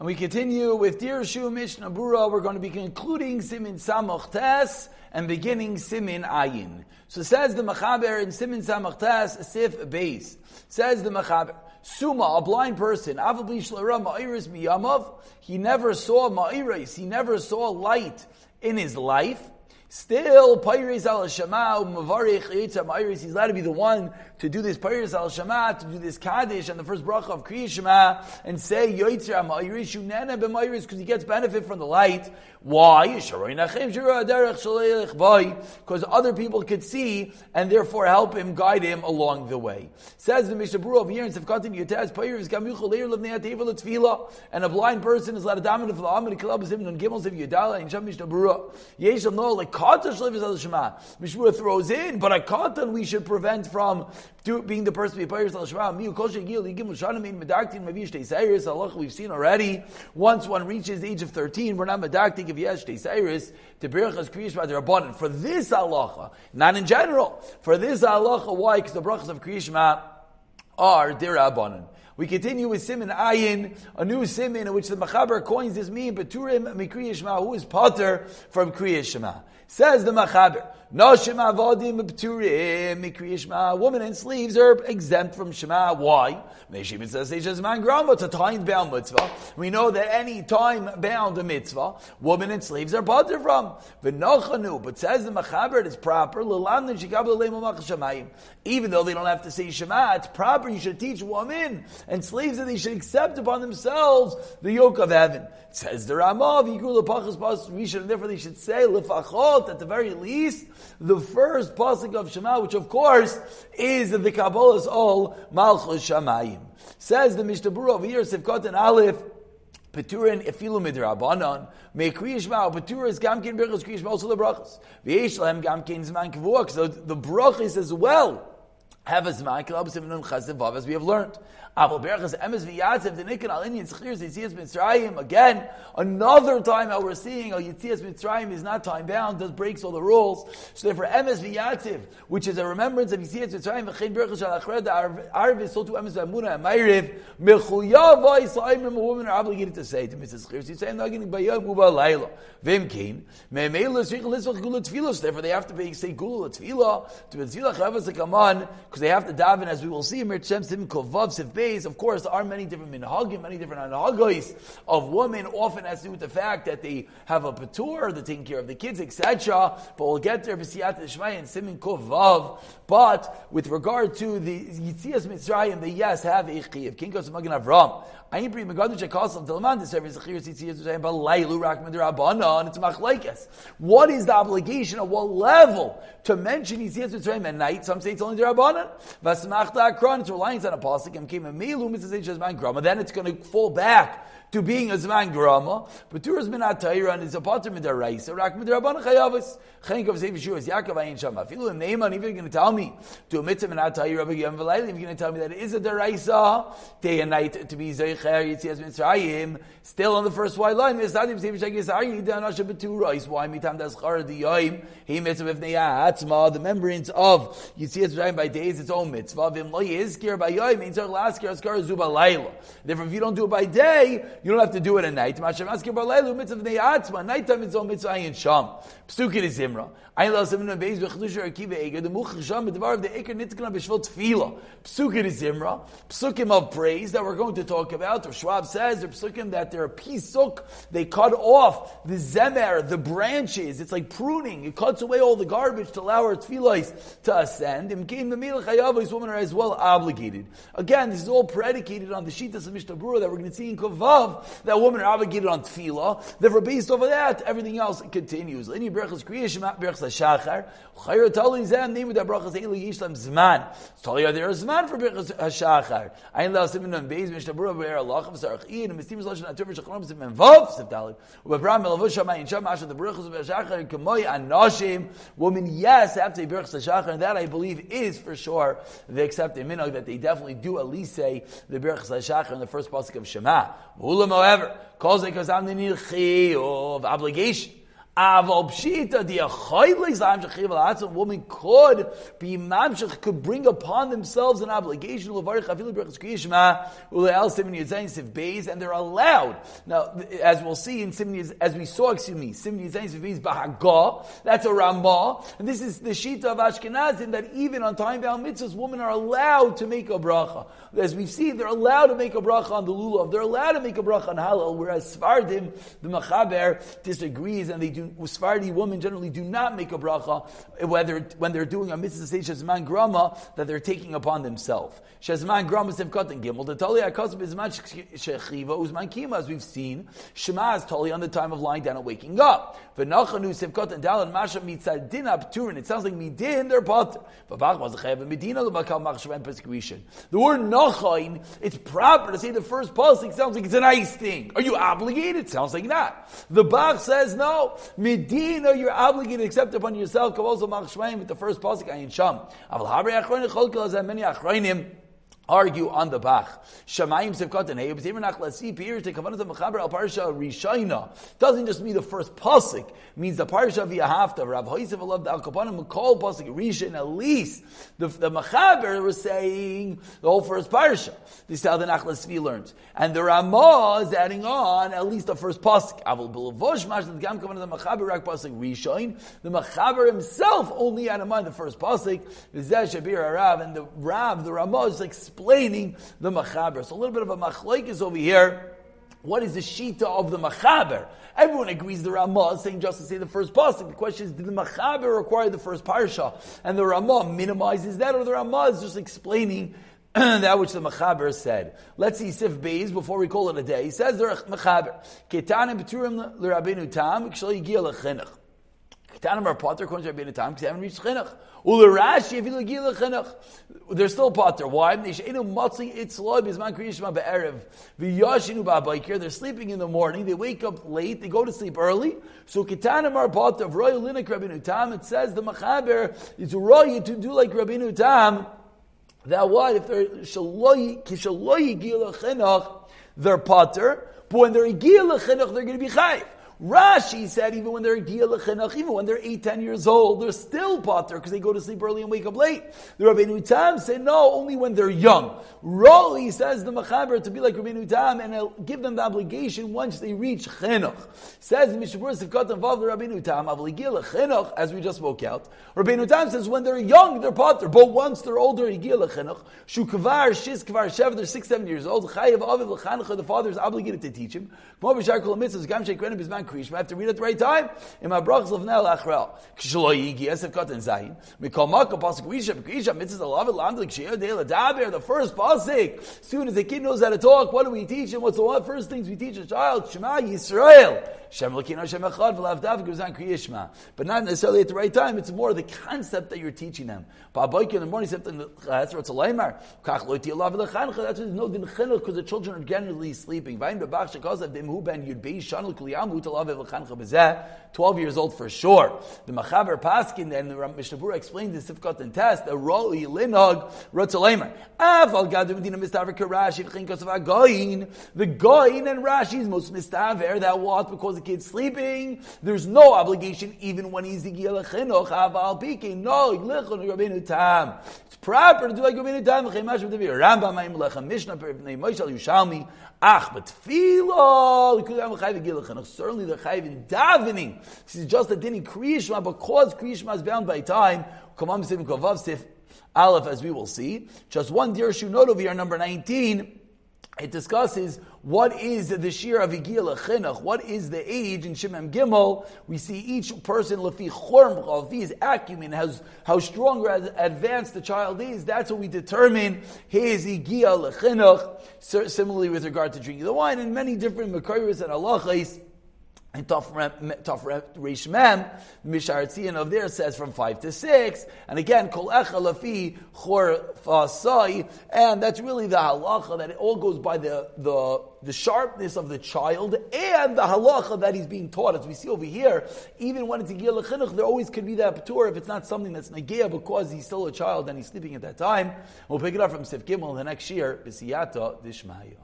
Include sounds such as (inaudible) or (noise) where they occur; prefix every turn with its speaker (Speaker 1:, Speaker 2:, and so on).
Speaker 1: And we continue with Dir Shu Mishnah Berurah. We're going to be concluding Simin Samach Tes and beginning Simin Ayin. So says the Machaber in Simin Samach Tes, Sif Base. Says the Machaber, Suma, a blind person, he never saw Ma'iris, he never saw light in his life. Still, Pairis al Shema, Mavarich he's allowed to be the one to do this Pairis al Shema, to do this Kaddish and the first bracha of Kriya Shema, and say Yitzam Ma'irish Unena b'Ma'iris, because he gets benefit from the light. Why? Because other people could see and therefore help him, guide him along the way. Says the Mishnah Berurah over here in Sefkatin Yotez, Pairis Gamuchal Leir Levnei Ateva and a blind person is allowed to dominate for the Amid Kilab Zim and Gimel Ziv Yodala, and Shem Mishnah Berurah. Yesham no, like katan shlivas al shema. Mishmur throws in, but a katan we should prevent from being the person to be payers al shema. Miu kol shegil yigim l'shanim in medaktin mavish teisayris. Allah we've seen already. Once one reaches the age of thirteen, we're not medaktin if yesh teisayris to berachas kriyish b'adir For this halacha, not in general. For this halacha, why? Because the brachas of kriyishma are dirabanan. We continue with Simon Ayin, a new Simon in which the Machaber coins this mean, Beturim Mikriya who is Potter from Kriya Shema. Says the Machaber, Noshim avodim p'turim mikri Shema. Women in sleeves are exempt from Shema. Why? It's a time bound mitzvah. We know that any time bound mitzvah, women in sleeves are potter from. V'nochanu. But says the Machaber, it is proper. Even though they don't have to say Shema, it's proper. You should teach women and slaves that they should accept upon themselves the yoke of heaven. Says the Ramav, we should, therefore they should say, Lefachot, at the very least, the first pasuk of Shema, which of course is the Kabbalah's all Malchus Shamayim. Says the Mishnah Berurah over here, Sivkot and Aleph, Peturin efilu midrabanan. May kriyishma peturis gamkin berachos kriyishma also the brachos. V'yesh lahem gamkin zman kavua. So the brachos as well have a zman as we have learned. Again, another time how we're seeing al yitzias mitzrayim is not time bound, does breaks all the rules. So therefore emes which is a remembrance of yitzias mitzrayim v'chein berachas arv so to emes v'amuna and mayriv mechuyav v'yisayim a women are obligated to say to Mrs. Chir Yitzayim nagin bayom uba layla v'im kein me'meila shich litzvach gula tefillah. Therefore they have to say gula tefillah to be tefillah chavas to come on because they have to daven as we will see Mirchem Sim Kovav Siv of course, there are many different minhagim, many different anhagos of women, often has to do with the fact that they have a patur, they're taking care of the kids, etc. But we'll get there, V'siyat Shmai and Simin Kovav. But with regard to the Yitzias Mitzrayim, they yes have a chiv. Kinkos Magen Avram. Ayin Pri Megadush Akasal Delaman, the service of Chiris Yitzias Mitzrayim, but Lailu Midrabana, and it's Machlaikes. What is the obligation at what level to mention Yitzias Mitzrayim at night? Some say it's only Vasmachta Akron, it's reliance on a pasuk, and came then it's going to fall back to being a Zman Grama, but Turas Minat Taira and is a Pater Midaraisa, Rak Midarabana Chayavis, Chenk of Sev Yeshua, Yaakov Ayin Sham. Afilu Im Neiman, if you're going to tell me to a mitzvah Minat Taira, but if you're going to tell me that it is a Daraisa, day and night to be Zeicher, Yitzias Mitzrayim, still on the first white line, Misadim Sev Yeshua, Yisari, Dan Asha Betura, is why? Mitam Das Char the Yoim, He Mitzvah Vnei Atzma, the remembrance of Yitzias Mitzrayim by days, its own mitzvah, Vim Lo Yizkir by Yoim, Mitzvah Laskir, Askar Zuba Laila. Therefore, if you don't do it by day, you don't have to do it at night. Nighttime it's on mitzvah ayin sham. Psukin is zimra. Ayin la seven beis bechlusher akiva ega. The much sham b'dvar of the ikar nitkana b'shvot tefila. Psukin is zimra. Psukim of praise that we're going to talk about. Or Schwab says they're psukim that they're pisuk. They cut off the zemer, the branches. It's like pruning. It cuts away all the garbage to allow our tefillos to ascend. Imkein memilach hayavos women are as well obligated. Again, this is all predicated on the shitas of Mishnah Berurah that we're going to see in Kovav that women are obligated on tefillah. Therefore, based over that, everything else continues. Lini berachas kriyashim berachas hashachar. Chayr tali zem name of that berachas eli yishlam zman. Tali there is zman for berachas hashachar. Ayin la simin on beis mishnah berurah Allah chav sarach iyin mistim zloshin atur v'shachrom sim and vav sim tali. Ubebram melavush hamayin sham asher the berachas hashachar kamoy anoshim. Women, yes, after berachas hashachar, and that I believe is for sure they accept a minog that they definitely do at least say the berachas hashachar in the first pasuk of Shema. However, calls it because I'm the of obligation. Aval pshita the a woman could be mamshach could bring upon themselves an obligation of Zayn Sives and they're allowed. Now, as we'll see in Simni, as we saw, excuse me, Simni Bahaga, that's a Ramah, and this is the Shita of Ashkenazim that even on time bound mitzvahs, women are allowed to make a bracha. As we've seen, they're allowed to make a bracha on the lulav, they're allowed to make a bracha on halal, whereas Svardim, the Machaber, disagrees and they do Sephardi women generally do not make a bracha eh, whether when they're doing a mitzvah say shezman grama that they're taking upon themselves. Shezman grama sevkat and gimel. The tali akasab is much shechiva uzman kima as we've seen. Shema is totally on the time of lying down and waking up. V'nachanu sevkat and dalan masha mitzad din apturin. It sounds like midin they're. The word nachain it's proper to say the first pasuk sounds like it's a nice thing. Are you obligated? Sounds like not. The Bach says no. Medina, you're obligated to accept upon yourself. Also, with the first pasuk, Ayin Sham. Aval Habri Achronim Cholkel as many Achronim argue on the Bach. Shamayim Sevkatan Hey, but even Achlasi appears to Kavanat Mechaber al Parsha Rishayna. Doesn't just mean the first pasuk, means the Parsha via Hafta. Rav Hoisev loved Al Kapanim Mekol pasuk Rishon at least. The, the was saying the whole first Parsha. This is how the Nachlasvi learns. And the Ramah is adding on at least the first pasuk. Aval Bilavosh Mash the Gam Kavanat Mechaber Rak pasuk Rishayn. The Mechaber himself only had in mind the first pasuk. Vizeh Shabir Rav and the Rav, the Ramah is like explaining the Machaber. So a little bit of a machlaik is over here. What is the shita of the Machaber? Everyone agrees the Ramah is saying just to say the first pasuk. The question is, did the Machaber require the first parsha? And the Ramah minimizes that, or the Ramah is just explaining (clears throat) that which the Machaber said. Let's see Sif Beis before we call it a day. He says the Machaber, Beturim L'Rabbeinu Tam. Ketanim are potter according to Rabbeinu Tam, because they haven't reached Chinuch. Ularashi, if you look chinuch, they're still potter. Why? They're sleeping in the morning. They wake up late. They go to sleep early. So kitanim are potter royal linik Rabbeinu Tam. It says the machaber is royal to do like Rabbeinu Tam. That what if they're shaloyi chinuch, they're potter. But when they're gila chinuch, they're going to be chayv. Rashi said even when they're even when they're 8, 10 years old, they're still potter because they go to sleep early and wake up late. The Rabbeinu Tam said no, only when they're young. Roli says the Machaber to be like Rabbeinu Tam and give them the obligation once they reach chinuch. Says Mishabur Sivkat involved the Rabbeinu Tam, as we just spoke out. Rabbeinu Tam says when they're young, they're potter, but once they're older, Igil chinuch. Shukvar, Shiz Kvar, Shev, they're 6, 7 years old. Chayav Aviv the father is obligated to teach him. Krishma. I have to read at the right time. In my brachas lefnei lachrel. Kishlo yigi esef katan zayin. Mikol maka pasuk Krishma. Krishma mitzvah alavet landlik sheir de ladaber. The first pasuk. As soon as the kid knows how to talk, what do we teach him? What's the first things we teach a child? Shema Yisrael. Shem Lakino Shem Echad V'Lavdav goes on Kriyishma. But not necessarily at the right time. It's more the concept that you're teaching them. Ba'abayki in the morning, something that's what's a laimar. Kach loiti. That's chinuch because the children are generally sleeping. V'ayim b'bach ben yud b'zeh. 12 years old for sure. The Machaber Paskin and the Mishnah explained the Sifkat and test, the Roi Linog, Rotzalaimer. Aval Gadu Medina Mistaver Karashi, V'chinkos of Agoyin. The Goyin and Rashi is most Mistaver, that what? Because the kid's sleeping, there's no obligation even when he's the Gila Chinuch, Aval Piki, no, Iglichon, Rabbeinu Tam. It's proper to do like Rabbeinu Tam, V'chimash V'devi, Rambam, Ma'im Lechem, Mishnah, Moshe, Yushalmi, Ach, but Tfilo, certainly the Chayv in davening. This is just a dini Kriyishma, because Kriyishma is bound by time. Kamam Sif Kovav Sif Aleph, as we will see. Just one dear note over here, number 19. It discusses what is the shir of Igil Chinuch, what is the age in Shimem Gimel. We see each person, Lefi Chorm, his acumen, has, how strong or advanced the child is. That's what we determine his Igil Chinuch. Similarly with regard to drinking the wine, and many different Makaris and halachas and Taf Reish Mem, Misharatzian of there says from five to six, and again Kol Echa Lafi Chor Fasai, and that's really the halacha that it all goes by the the the sharpness of the child and the halacha that he's being taught. As we see over here, even when it's a Gil Chinuch, there always could be that patur if it's not something that's Nagia because he's still a child and he's sleeping at that time. We'll pick it up from Sif Gimel the next year, Bisiyata Dishmaya.